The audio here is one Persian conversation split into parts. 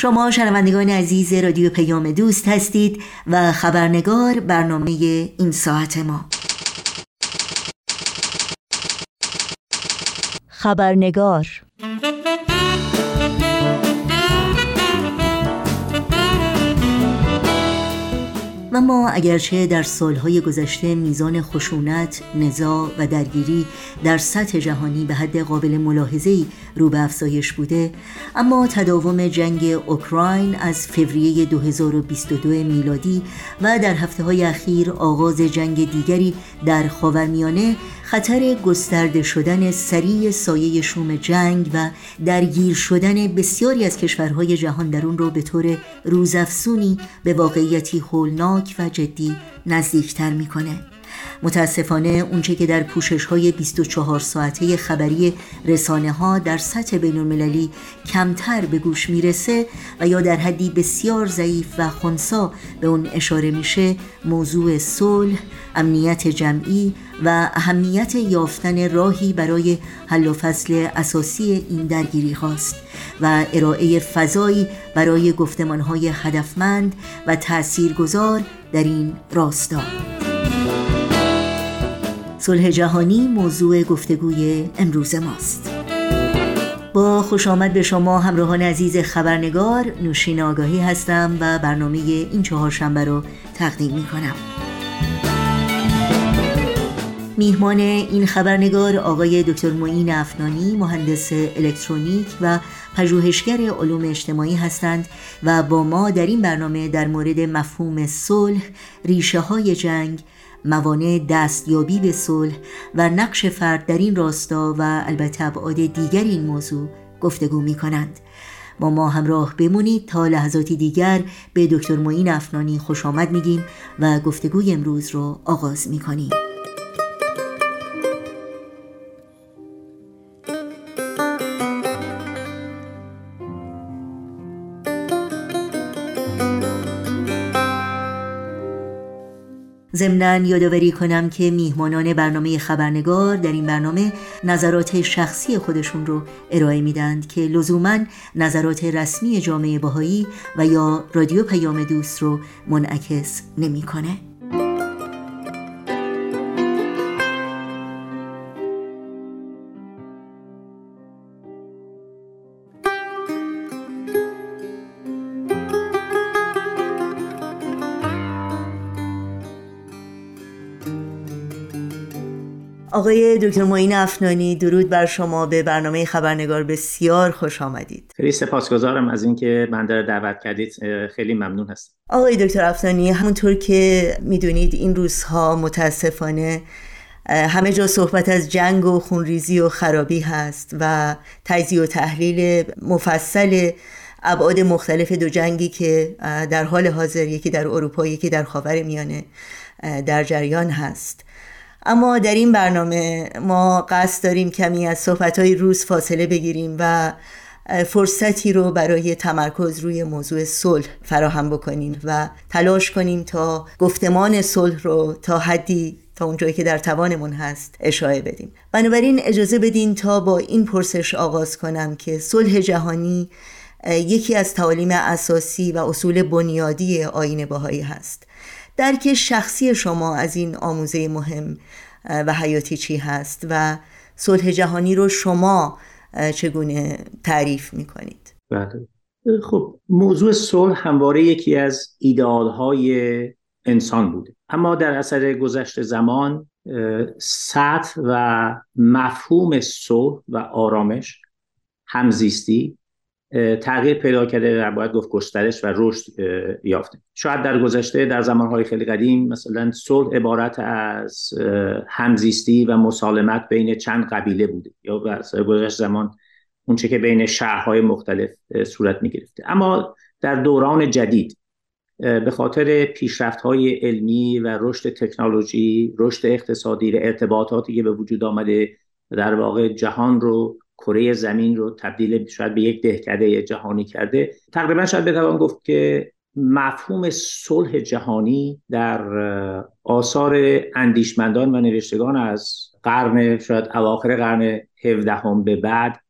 شما شنوندگان عزیز رادیو پیام دوست هستید و خبرنگار برنامه این ساعت ما. خبرنگار و ما اگرچه در سالهای گذشته میزان خشونت، نزاع و درگیری در سطح جهانی به حد قابل ملاحظه‌ای رو به افزایش بوده اما تداوم جنگ اوکراین از فوریه 2022 میلادی و در هفته های اخیر آغاز جنگ دیگری در خاورمیانه خطر گسترده شدن سریع سایه شوم جنگ و درگیر شدن بسیاری از کشورهای جهان در اون رو به طور روزافزونی به واقعیتی هولناک و جدی نزدیکتر می‌کنه. متاسفانه اونچه که در پوشش های 24 ساعته خبری رسانه ها در سطح بین المللی کمتر به گوش می‌رسه و یا در حدی بسیار ضعیف و خونسا به اون اشاره میشه موضوع صلح، امنیت جمعی و اهمیت یافتن راهی برای حل و فصل اساسی این درگیری هاست و ارائه فضایی برای گفتمانهای هدفمند و تأثیرگذار در این راستا. صلح جهانی موضوع گفتگوی امروز ماست. با خوش آمد به شما همراهان عزیز خبرنگار نوشین آگاهی هستم و برنامه این چهارشنبه رو تقدیم می کنم میهمان این خبرنگار آقای دکتر معین افنانی مهندس الکترونیک و پژوهشگر علوم اجتماعی هستند و با ما در این برنامه در مورد مفهوم صلح، ریشه های جنگ، موانع دستیابی به صلح و نقش فرد در این راستا و البته ابعاد دیگر این موضوع گفتگو می کنند با ما همراه بمونید تا لحظاتی دیگر به دکتر معین افنانی خوش آمد میگیم و گفتگوی امروز رو آغاز می ضمنا یادآوری کنم که میهمانان برنامه خبرنگار در این برنامه نظرات شخصی خودشون رو ارائه میدند که لزوما نظرات رسمی جامعه باهایی و یا رادیو پیام دوست رو منعکس نمی‌کنه. آقای دکتر معین افنانی درود بر شما. به برنامه خبرنگار بسیار خوش آمدید. خیلی سپاسگزارم از اینکه من در دعوت کردید. خیلی ممنون هستم. آقای دکتر افنانی همونطور که می‌دونید این روزها متاسفانه همه جا صحبت از جنگ و خونریزی و خرابی هست و تجزیه و تحلیل مفصل ابعاد مختلف دو جنگی که در حال حاضر یکی در اروپا یکی در خاور میانه در جریان هست. اما در این برنامه ما قصد داریم کمی از صحبتهای روز فاصله بگیریم و فرصتی رو برای تمرکز روی موضوع صلح فراهم بکنیم و تلاش کنیم تا گفتمان صلح رو تا حدی تا اونجایی که در توانمون هست اشاره بدیم. بنابراین اجازه بدین تا با این پرسش آغاز کنم که صلح جهانی یکی از تعالیم اساسی و اصول بنیادی آین باهایی هست. درک شخصی شما از این آموزه مهم و حیاتی چی هست و صلح جهانی رو شما چگونه تعریف می‌کنید؟ بله. خب موضوع صلح همواره یکی از ایدئال انسان بوده. اما در اثر گذشت زمان سطح و مفهوم صلح و آرامش همزیستی تغییر پیدا کرده باید گفت گسترش و رشد یافته. شاید در گذشته در زمانهای خیلی قدیم مثلا صلح عبارت از همزیستی و مسالمت بین چند قبیله بوده. یا در گذشت زمان اونچه که بین شهرهای مختلف صورت می گرفته اما در دوران جدید به خاطر پیشرفت های علمی و رشد تکنولوژی رشد اقتصادی و ارتباطاتی که به وجود آمده در واقع جهان رو کره زمین رو تبدیل شاید به یک دهکده جهانی کرده. تقریبا شاید بتوان گفت که مفهوم صلح جهانی در آثار اندیشمندان و نوشتگان از قرن شاید اواخر قرن 17 به بعد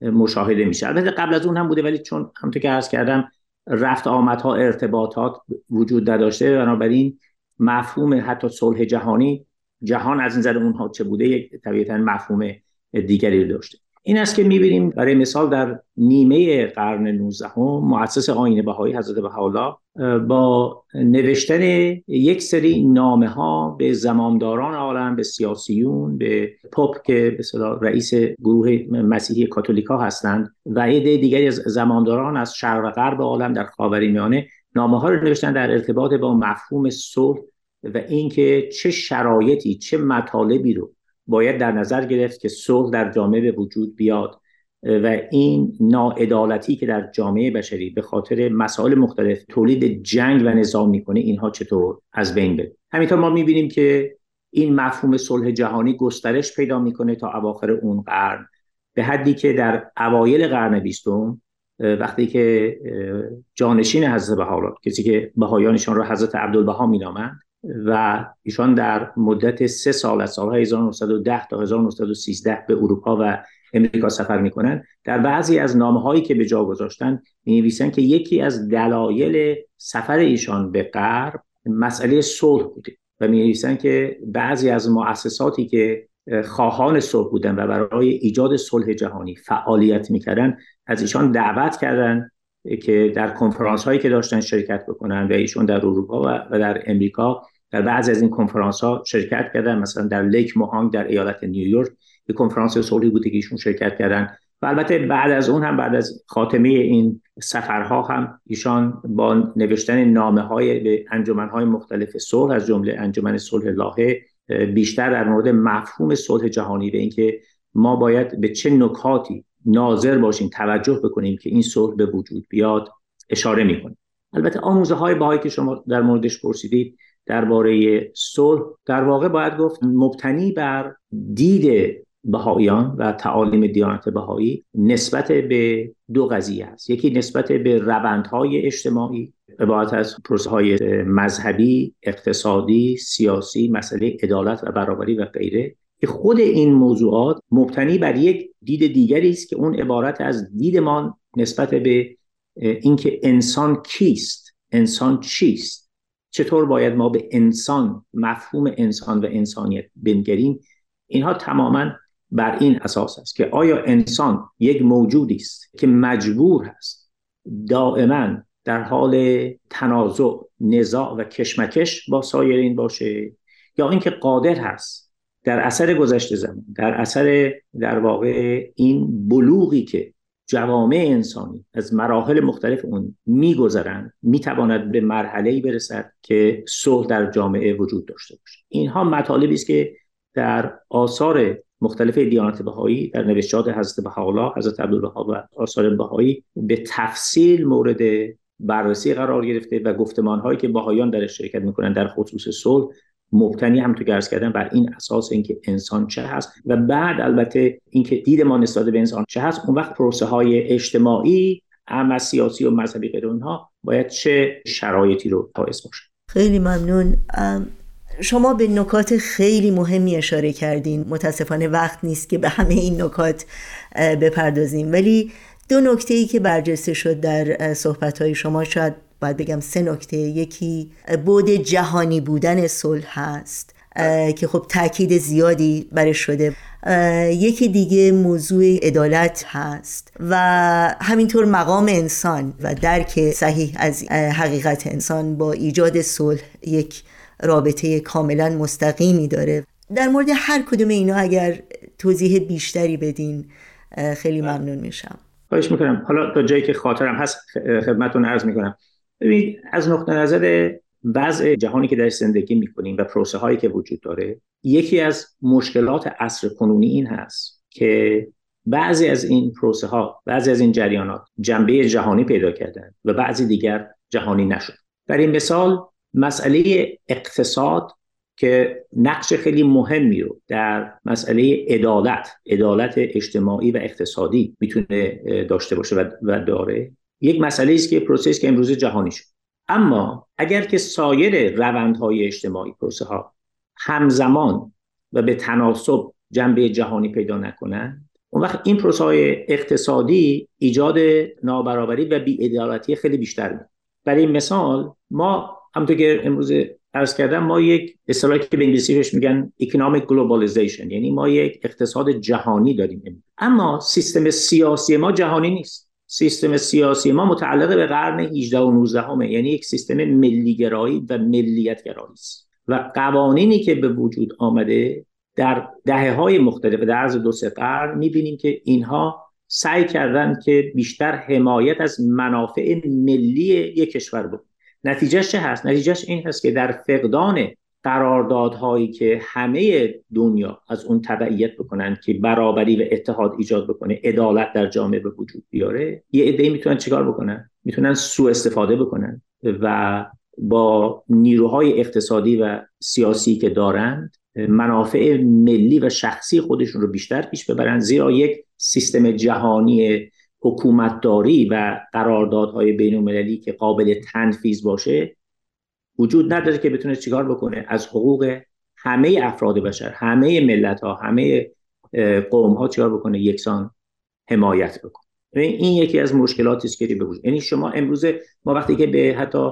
مشاهده میشه. البته قبل از اون هم بوده ولی چون همونطور که عرض کردم رفت آمدها ارتباطات وجود نداشته بنابراین مفهوم حتی صلح جهانی جهان از نظر اونها چه بوده طبیعتا مفهوم دیگری داشته. این است که می‌بینیم برای مثال در نیمه قرن 19 هم مؤسس آین بهایی حضرت بهاءالله با نوشتن یک سری نامه ها به زمامداران عالم به سیاسیون به پاپ که به رئیس گروه مسیحی کاتولیکا هستند و عده دیگری از زمامداران از شرق و غرب عالم در خاورمیانه نامه ها رو نوشتن در ارتباط با مفهوم صلح و اینکه چه شرایطی چه مطالبی رو باید در نظر گرفت که صلح در جامعه به وجود بیاد و این ناعدالتی که در جامعه بشری به خاطر مسائل مختلف تولید جنگ و نظام می‌کنه اینها چطور از بین بره؟ همینطور ما می‌بینیم که این مفهوم صلح جهانی گسترش پیدا می‌کنه تا اواخر اون قرن. به حدی که در اوایل قرن بیستم وقتی که جانشین حضرت بهاءالله کسی که بهایانشان را حضرت عبدالبها مینامند و ایشان در مدت سه سال از سالهای 1910 تا 1913 به اروپا و امریکا سفر می‌کنن در بعضی از نامه هایی که به جا گذاشتن می نویسن که یکی از دلایل سفر ایشان به غرب مسئله صلح بوده و می نویسن که بعضی از مؤسساتی که خواهان صلح بودن و برای ایجاد صلح جهانی فعالیت می‌کردن از ایشان دعوت کردن که در کنفرانس هایی که داشتن شرکت بکنن و ایشون در اروپا و در امریکا در بعضی از این کنفرانس ها شرکت کردن. مثلا در لیک موهانگ در ایالت نیویورک به کنفرانس صلحی بوده که ایشون شرکت کردن. و البته بعد از اون هم بعد از خاتمه این سفرها هم ایشان با نوشتن نامه های به انجمن های مختلف صلح از جمله انجمن صلح لاهه بیشتر در مورد مفهوم صلح جهانی به اینکه ما باید به چه نکاتی ناظر باشیم توجه بکنیم که این صلح به وجود بیاد اشاره می‌کنیم. البته آموزه های باهایی که شما در موردش پرسیدید درباره صلح در واقع باید گفت مبتنی بر دید بهاییان و تعالیم دیانت بهایی نسبت به دو قضیه است. یکی نسبت به روندهای اجتماعی عبارت از پروسه های مذهبی، اقتصادی، سیاسی، مسئله عدالت و برابری و غیره. که خود این موضوعات مبتنی بر یک دید دیگری است که اون عبارت از دیدمان نسبت به اینکه انسان کیست انسان چیست؟ چطور باید ما به انسان مفهوم انسان و انسانیت بنگریم؟ اینها تماما بر این اساس است که آیا انسان یک موجودی است که مجبور هست دائما در حال تنازع نزاع و کشمکش با سایرین باشه یا اینکه قادر هست در اثر گذشت زمان در اثر در واقع این بلوغی که جوامع انسانی از مراحل مختلف اون میگذرند می‌تواند به مرحله برسد که صلح در جامعه وجود داشته باشه اینها مطالبی است که در آثار مختلف دیانت بهایی در نوشتات حضرت بهاءالله حضرت عبدالبها و آثار بهایی به تفصیل مورد بررسی قرار گرفته و گفتمان هایی که بهایان در شرکت می‌کنن در خصوص صلح مبتنی هم تو گرز کردن بر این اساس اینکه انسان چه هست و بعد البته اینکه دید ما نسبت به انسان چه هست اون وقت پروسه های اجتماعی اما سیاسی و مذهبی غیر اونها باید چه شرایطی رو باعث باشه خیلی ممنون. شما به نکات خیلی مهمی اشاره کردین. متاسفانه وقت نیست که به همه این نکات بپردازیم. ولی دو نکته ای که برجسته شد در صحبت های شما شاید باید بگم سه نکته. یکی بود جهانی بودن صلح هست که خب تاکید زیادی برش شده. یکی دیگه موضوع عدالت هست و همینطور مقام انسان و درک صحیح از حقیقت انسان با ایجاد صلح یک رابطه کاملا مستقیمی داره. در مورد هر کدوم اینا اگر توضیح بیشتری بدین خیلی ممنون میشم. خواهش می‌کنم. حالا تا جایی که خاطرم هست خدمتون عرض می‌کنم. ببینید از نقطه نظر وضع جهانی که در زندگی می‌کنیم و پروسه هایی که وجود داره یکی از مشکلات عصر کنونی این هست که بعضی از این پروسه ها بعضی از این جریانات جنبه جهانی پیدا کردن و بعضی دیگر جهانی نشد. در این مثال مسئله اقتصاد که نقش خیلی مهمی رو در مسئله عدالت عدالت اجتماعی و اقتصادی می‌تونه داشته باشه و داره. یک مسئله است که پروسه‌س که امروز جهانی شد. اما اگر که سایر روندهای اجتماعی پروسه ها همزمان و به تناسب جنبه جهانی پیدا نکنند اون وقت این پروسه اقتصادی ایجاد نابرابری و بیعدالتی خیلی بیشتر میده برای مثال ما همونطور که امروز عرض کردم ما یک اصطلاحی که به انگلیسی بهش میگن economic globalization یعنی ما یک اقتصاد جهانی داریم. اما سیستم سیاسی ما جهانی نیست. سیستم سیاسی ما متعلق به قرن 18 و 19مه یعنی یک سیستم ملیگرایی و ملیتگرایی است. و قوانینی که به وجود آمده در دهه های مختلف در عرض دو سه قرن می‌بینیم که اینها سعی کردن که بیشتر حمایت از منافع ملی یک کشور بود نتیجهش چه هست؟ نتیجهش این هست که در فقدان قراردادهایی که همه دنیا از اون تبعیت بکنن که برابری و اتحاد ایجاد بکنه عدالت در جامعه به وجود بیاره یه عده می‌تونن چیکار بکنن؟ می‌تونن سوء استفاده بکنن و با نیروهای اقتصادی و سیاسی که دارند منافع ملی و شخصی خودشون رو بیشتر پیش ببرن زیرا یک سیستم جهانی حکومتداری و قراردادهای بین که قابل تنفیذ باشه وجود نداره که بتونه چیکار بکنه. از حقوق همه افراد بشر همه ملت ها همه قوم ها چیکار بکنه؟ یکسان حمایت بکنه. این یکی از مشکلاتی است که به وجود. یعنی شما امروز ما وقتی که به حتی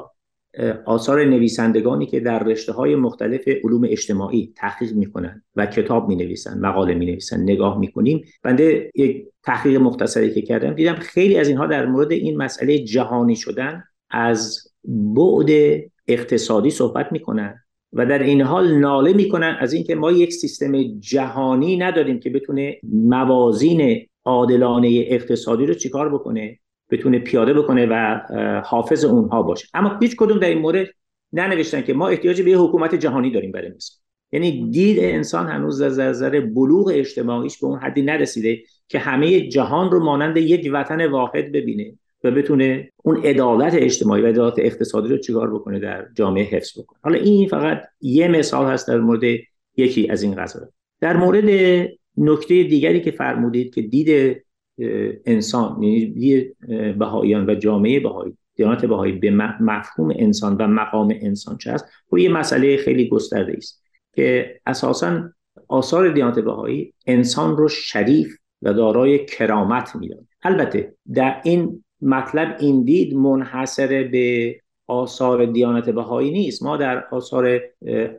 آثار نویسندگانی که در رشته های مختلف علوم اجتماعی تحقیق می‌کنن و کتاب می نویسن مقاله می نویسن نگاه می‌کنیم بنده یک تحقیق مختصری که کردم دیدم خیلی از اینها در مورد این مسئله جهانی شدن از بعد اقتصادی صحبت می‌کنن و در این حال ناله می‌کنن از اینکه ما یک سیستم جهانی نداریم که بتونه موازین عادلانه اقتصادی رو چیکار بکنه بتونه پیاده بکنه و حافظ اونها باشه. اما هیچ کدوم در این مورد ننوشتن که ما احتیاج به یه حکومت جهانی داریم برای مثل یعنی دید انسان هنوز از نظر بلوغ اجتماعیش به اون حدی نرسیده که همه جهان رو مانند یک وطن واحد ببینه. و بتونه اون عدالت اجتماعی و عدالت اقتصادی رو چیکار بکنه در جامعه حفظ بکنه. حالا این فقط یه مثال هست در مورد یکی از این قضايا در مورد نکته دیگری که فرمودید که دید انسان یعنی دید بهاییان و جامعه بهایی دیانت بهایی به مفهوم انسان و مقام انسان چه هست خب یه مسئله خیلی گسترده است که اساسا آثار دیانت بهایی انسان رو شریف و دارای کرامت می‌داد. البته در این مطلب این دید منحصر به آثار دیانت بهایی نیست. ما در آثار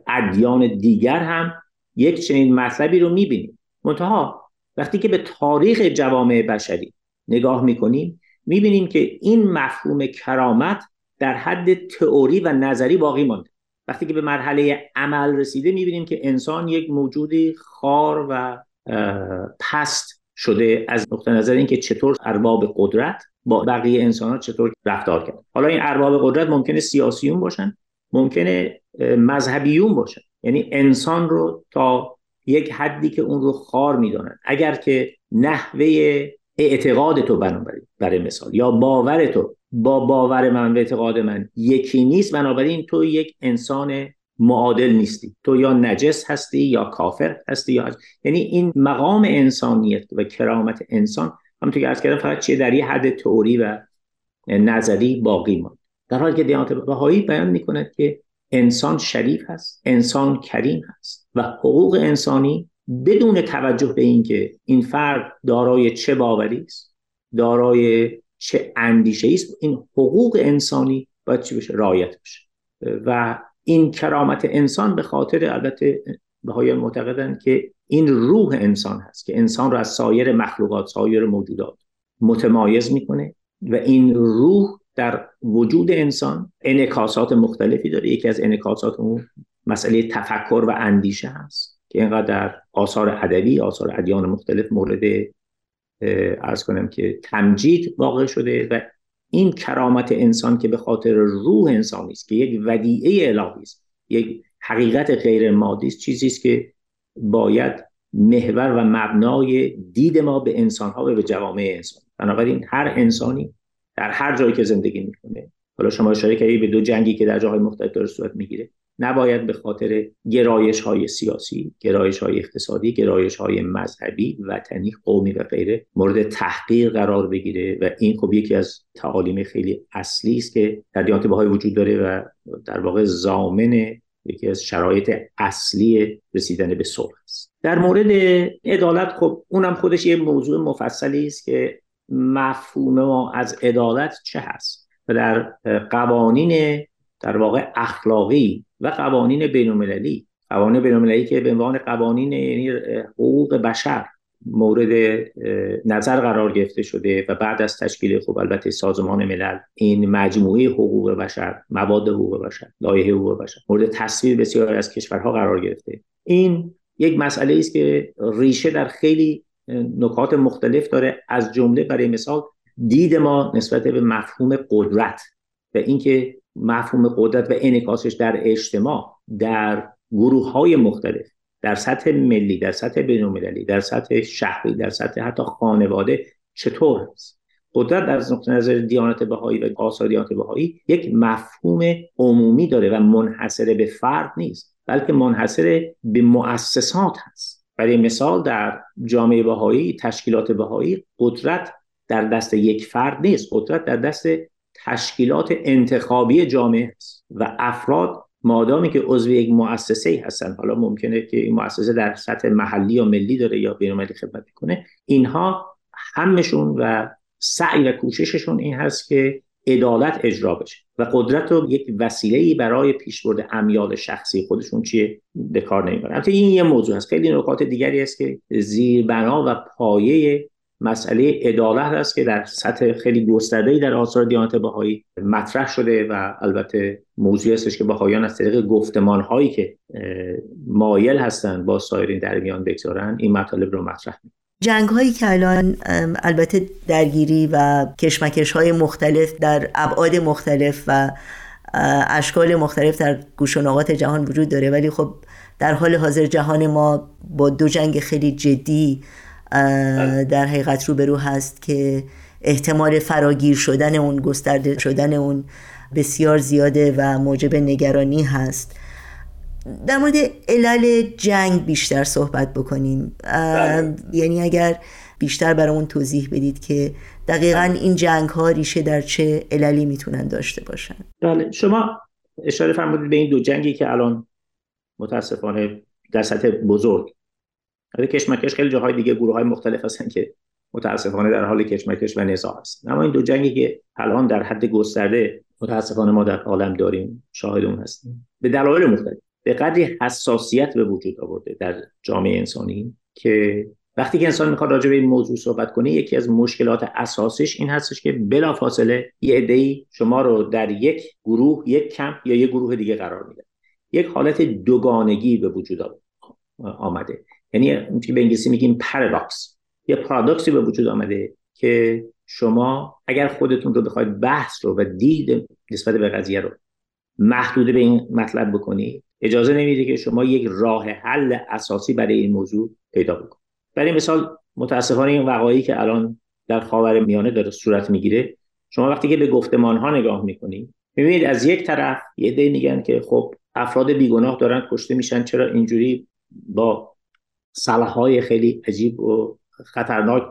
ادیان دیگر هم یک چنین مطلبی رو می‌بینیم. منتها وقتی که به تاریخ جوامع بشری نگاه می‌کنیم می‌بینیم که این مفهوم کرامت در حد تئوری و نظری باقی مانده. وقتی که به مرحله عمل رسیده می‌بینیم که انسان یک موجودی خار و پست شده از نقطه نظر اینکه چطور ارباب قدرت با بقیه انسان ها چطور رفتار کرد. حالا این ارباب قدرت ممکنه سیاسیون باشن ممکنه مذهبیون باشن. یعنی انسان رو تا یک حدی که اون رو خار می‌دانن اگر که نحوه اعتقاد تو بنابراین برای مثال یا باور تو با باور من و اعتقاد من یکی نیست بنابراین تو یک انسان معادل نیستی. تو یا نجس هستی یا کافر هستی یا یعنی این مقام انسانیت و کرامت انسان همونطور که ارز کردم فقط چیه؟ در یه حد تئوری و نظری باقی ماند. در حالی که دیانت بهایی بیان می‌کند که انسان شریف هست انسان کریم هست و حقوق انسانی بدون توجه به اینکه این فرد دارای چه باوری است دارای چه اندیشه است این حقوق انسانی باید چی بشه رعایت بشه و این کرامت انسان به خاطر البته بهایی معتقدن که این روح انسان هست که انسان رو از سایر مخلوقات سایر موجودات متمایز می‌کنه و این روح در وجود انسان انکاسات مختلفی داره. یکی از انکاسات اون مسئله تفکر و اندیشه هست که اینقدر در آثار ادبی آثار ادیان مختلف مورد ارز کنم که تمجید واقع شده و این کرامت انسان که به خاطر روح انسانی است که یک ودیعه الهی است یک حقیقت غیر مادی است چیزی است که باید محور و مبنای دید ما به انسان ها و به جوامع انسان. بنابراین هر انسانی در هر جایی که زندگی می‌کنه حالا شما اشاره کردید به دو جنگی که در جاهای مختلف داره صورت می‌گیره نباید به خاطر گرایش های سیاسی، گرایش های اقتصادی، گرایش های مذهبی، وطنی، قومی و غیره مورد تحقیر قرار بگیره و این خب یکی از تعالیم خیلی اصلی است که در دیانت وجود داره و در واقع زامن یکی از شرایط اصلی رسیدن به صلح است. در مورد عدالت خب اونم خودش یه موضوع مفصلی است که مفهوم ما از عدالت چه هست و در قوانین در واقع اخلاقی و قوانین بینالمللی. قوانین بینالمللی که به عنوان قوانین یعنی حقوق بشر مورد نظر قرار گرفته شده و بعد از تشکیل خب البته سازمان ملل این مجموعه حقوق بشر مواد حقوق بشر لایحه حقوق بشر مورد تصویر بسیاری از کشورها قرار گرفته. این یک مسئله است که ریشه در خیلی نکات مختلف داره. از جمله برای مثال دید ما نسبت به مفهوم قدرت و اینکه مفهوم قدرت و انعکاسش در اجتماع در گروه های مختلف در سطح ملی در سطح بینالمللی در سطح شهری در سطح حتی خانواده چطور هست قدرت در نقطه نظر دیانت بهایی و آثار دیانت بهایی یک مفهوم عمومی داره و منحصر به فرد نیست بلکه منحصر به مؤسسات هست. برای مثال در جامعه بهایی تشکیلات بهایی قدرت در دست یک فرد نیست. قدرت در دست تشکیلات انتخابی جامعه است و افراد مادامی که عضو یک مؤسسه هستن حالا ممکنه که این مؤسسه در سطح محلی یا ملی داره یا بین‌المللی خدمت کنه اینها همشون و سعی و کوشششون این هست که عدالت اجرا بشه و قدرت رو یک وسیله برای پیشبرد امیال شخصی خودشون چیه؟ به کار نمی‌برن. البته این یه موضوع هست. خیلی نکات دیگری است که زیربنا و پایه مسئله عدالت است که در سطح خیلی گسترده‌ای در آثار دیانت بهایی مطرح شده و البته موضوعی هستش که بهاییان از طریق گفتمان هایی که مایل هستند با سایرین در میان بگذارن این مطالب رو مطرح می جنگ هایی که الان البته درگیری و کشمکش های مختلف در ابعاد مختلف و اشکال مختلف در گوش و جهان وجود داره ولی خب در حال حاضر جهان ما با دو جنگ خیلی جدی. در حقیقت روبرو هست که احتمال فراگیر شدن اون گسترده شدن اون بسیار زیاده و موجب نگرانی هست در مورد علل جنگ بیشتر صحبت بکنیم. یعنی اگر بیشتر برامون توضیح بدید که دقیقا این جنگ ها ریشه در چه عللی می‌تونن داشته باشن بله شما اشاره فرمودید به این دو جنگی که الان متاسفانه در سطح بزرگ البته کشمکش خیلی جاهای دیگه گروه های مختلف هستن که متاسفانه در حال کشمکش و نزاع هست اما این دو جنگی که الان در حد گسترده متاسفانه ما در عالم داریم شاهد اون هستیم. به دلایل مختلف. به قدری حساسیت به وجود آورده در جامعه انسانی که وقتی که انسان می‌خواد راجع به این موضوع صحبت کنه یکی از مشکلات اساسیش این هستش که بلافاصله یه عده‌ای شما رو در یک گروه یک کمپ یا یک گروه دیگه قرار میده. یک حالت دوگانگی به وجود آمده. یعنی که به انگلیسی میگیم پارادوکس یه پارادوکسی به وجود آمده که شما اگر خودتون رو بخواید بحث رو و دید نسبت به قضیه رو محدوده به این مطلب بکنید اجازه نمیده که شما یک راه حل اساسی برای این موضوع پیدا بکنید برای مثال متاسفانه این وقایعی که الان در خاور میانه داره صورت می‌گیره شما وقتی که به گفتمان ها نگاه می‌کنید می‌بینید از یک طرف یه دی میگن که خب افراد بیگناه دارن کشته میشن چرا اینجوری با های خیلی عجیب و خطرناک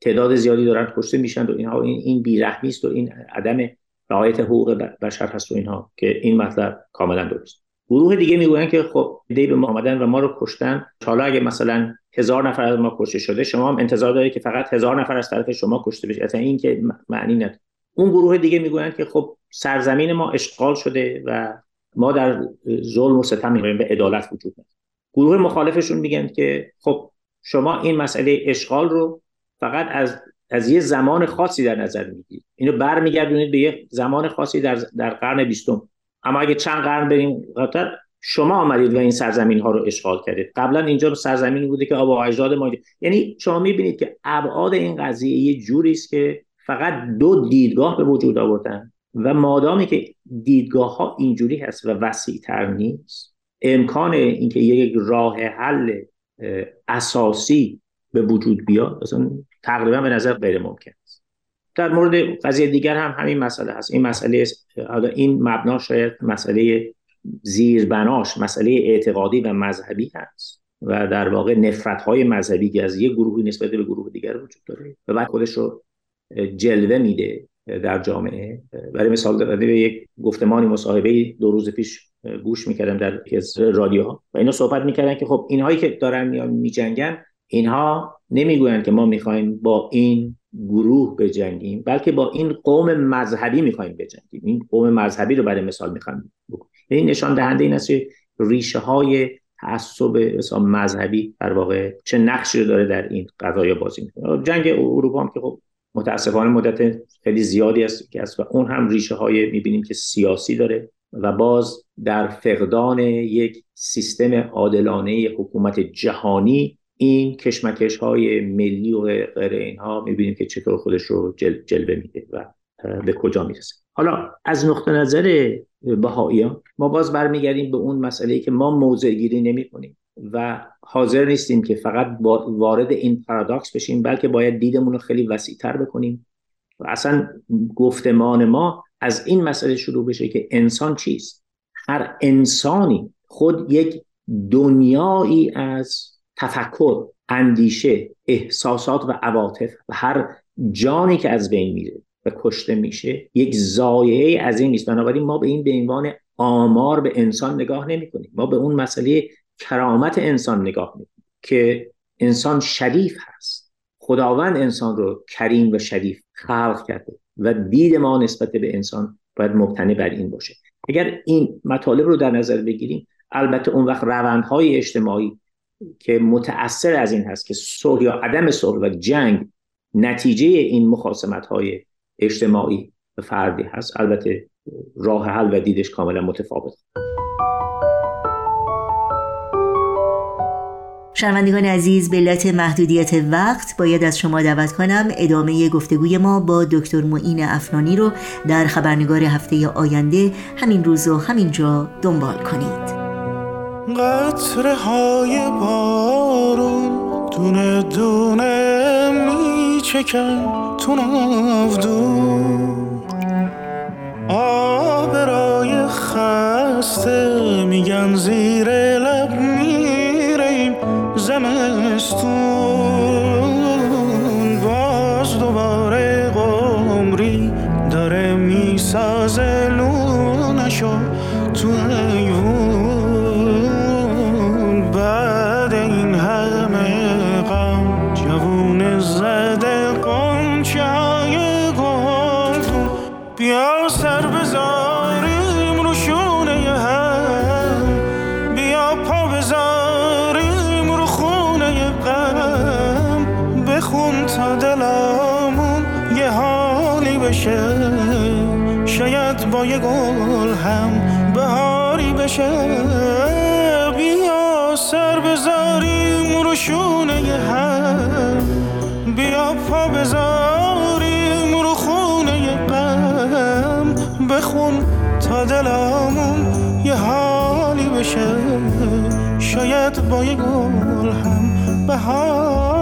تعداد زیادی دارن کشته میشن و اینها. این این بیرحمی است و این عدم رعایت حقوق بشر هست و اینها که این مطلب کاملا درست. گروه دیگه می‌گوین که خب دی به ما و ما رو کشتن. حالا اگه مثلا هزار نفر از ما کشته شده شما هم انتظار دارید که فقط هزار نفر از طرف شما کشته بشه. اصلا این که معنی نداره. اون گروه دیگه می‌گویند که خب سرزمین ما اشغال شده و ما در ظلم و ستم می‌گوییم به عدالت وجود نداره. گروه مخالفشون میگن که خب شما این مسئله اشغال رو فقط از از یه زمان خاصی در نظر می‌گیرید. اینو برمیگردونید به یه زمان خاصی در در قرن بیستم. اما اگه چند قرن بریم قطر شما آمدید و این سرزمین ها رو اشغال کردید. قبلا اینجا سرزمینی بوده که آبا اجداد ما یعنی شما می‌بینید که ابعاد این قضیه یه جوری است که فقط دو دیدگاه به وجود آوردن و مادامی که دیدگاه ها اینجوری هست و وسیع تر نیست. امکان اینکه یک راه حل اساسی به وجود بیاد اصلا تقریبا به نظر غیر ممکن است. در مورد قضیه دیگر هم همین مسئله هست. این مسئله حالا این مبنا شاید مسئله زیربناش مسئله اعتقادی و مذهبی هست و در واقع نفرت های مذهبی که از یک گروهی نسبت به گروه دیگر وجود داره و بعد خودش رو جلوه میده در جامعه. برای مثال به یک گفتمانی مصاحبه دو روز پیش گوش می‌کردم در رادیوها و اینا صحبت می‌کردن که خب اینهایی که دارن میان میجنگن اینها نمی‌گویند که ما می‌خوایم با این گروه بجنگیم بلکه با این قوم مذهبی می‌خوایم بجنگیم. این قوم مذهبی رو برای مثال می‌خوایم بکنیم این نشان دهنده این است که ریشه های تعصب مذهبی در واقع چه نقشی رو داره در این قضايا بازی می‌کنه. جنگ اروپا هم که خب متاسفانه مدت خیلی زیادی است که است و اون هم ریشه های می‌بینیم که سیاسی داره. و باز در فقدان یک سیستم عادلانه حکومت جهانی این کشمکش های ملی و غیر اینها می‌بینیم که چطور خودش رو جل جلوه میده و به کجا می‌رسه. حالا از نقطه نظر بهاییان ما باز برمیگردیم به اون مسئله که ما موضع گیری نمی کنیم و حاضر نیستیم که فقط وارد این پارادوکس بشیم بلکه باید دیدمون رو خیلی وسیعتر بکنیم. و اصلا گفتمان ما از این مسئله شروع بشه که انسان چیست؟ هر انسانی خود یک دنیایی از تفکر اندیشه احساسات و عواطف و هر جانی که از بین میره و کشته میشه یک زایعه از این نیست. بنابراین ما به این به عنوان آمار به انسان نگاه نمی کنیم ما به اون مسئله کرامت انسان نگاه می کنیم که انسان شریف هست. خداوند انسان رو کریم و شریف خلق کرده. و دید ما نسبت به انسان باید مبتنی بر این باشه. اگر این مطالب رو در نظر بگیریم البته اون وقت روندهای اجتماعی که متأثر از این هست که صلح یا عدم صلح و جنگ نتیجه این مخاسمت های اجتماعی فردی هست البته راه حل و دیدش کاملا متفاوت. شنوندگان عزیز به علت محدودیت وقت باید از شما دعوت کنم ادامه گفتگوی ما با دکتر معین افنانی رو در خبرنگار هفته آینده همین روز و همین جا دنبال کنید. قطره های بارون دونه دونه میچکن تو نافدون آبرای خسته میگن زیر یه گل هم بهاری بشه. بیا سر بذاریم رو شونه هم. بیا پا بذاریم رو خونه غم. بخون تا دلمون یه حالی بشه. شاید با یه گل هم بهاری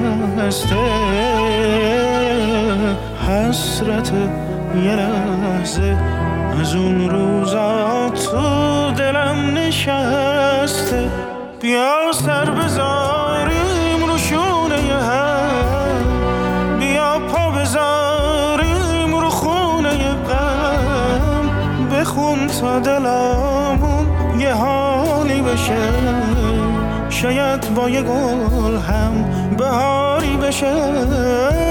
شکسته حسرت یه لحظه. از اون روزا تو دلم نشسته. بیا سر بذاریم رو شونه هم بیا پا بذاریم رو خونه غم بخون تا دلمون یه حالی بشه. شاید با یه گل هم بهاری بشه.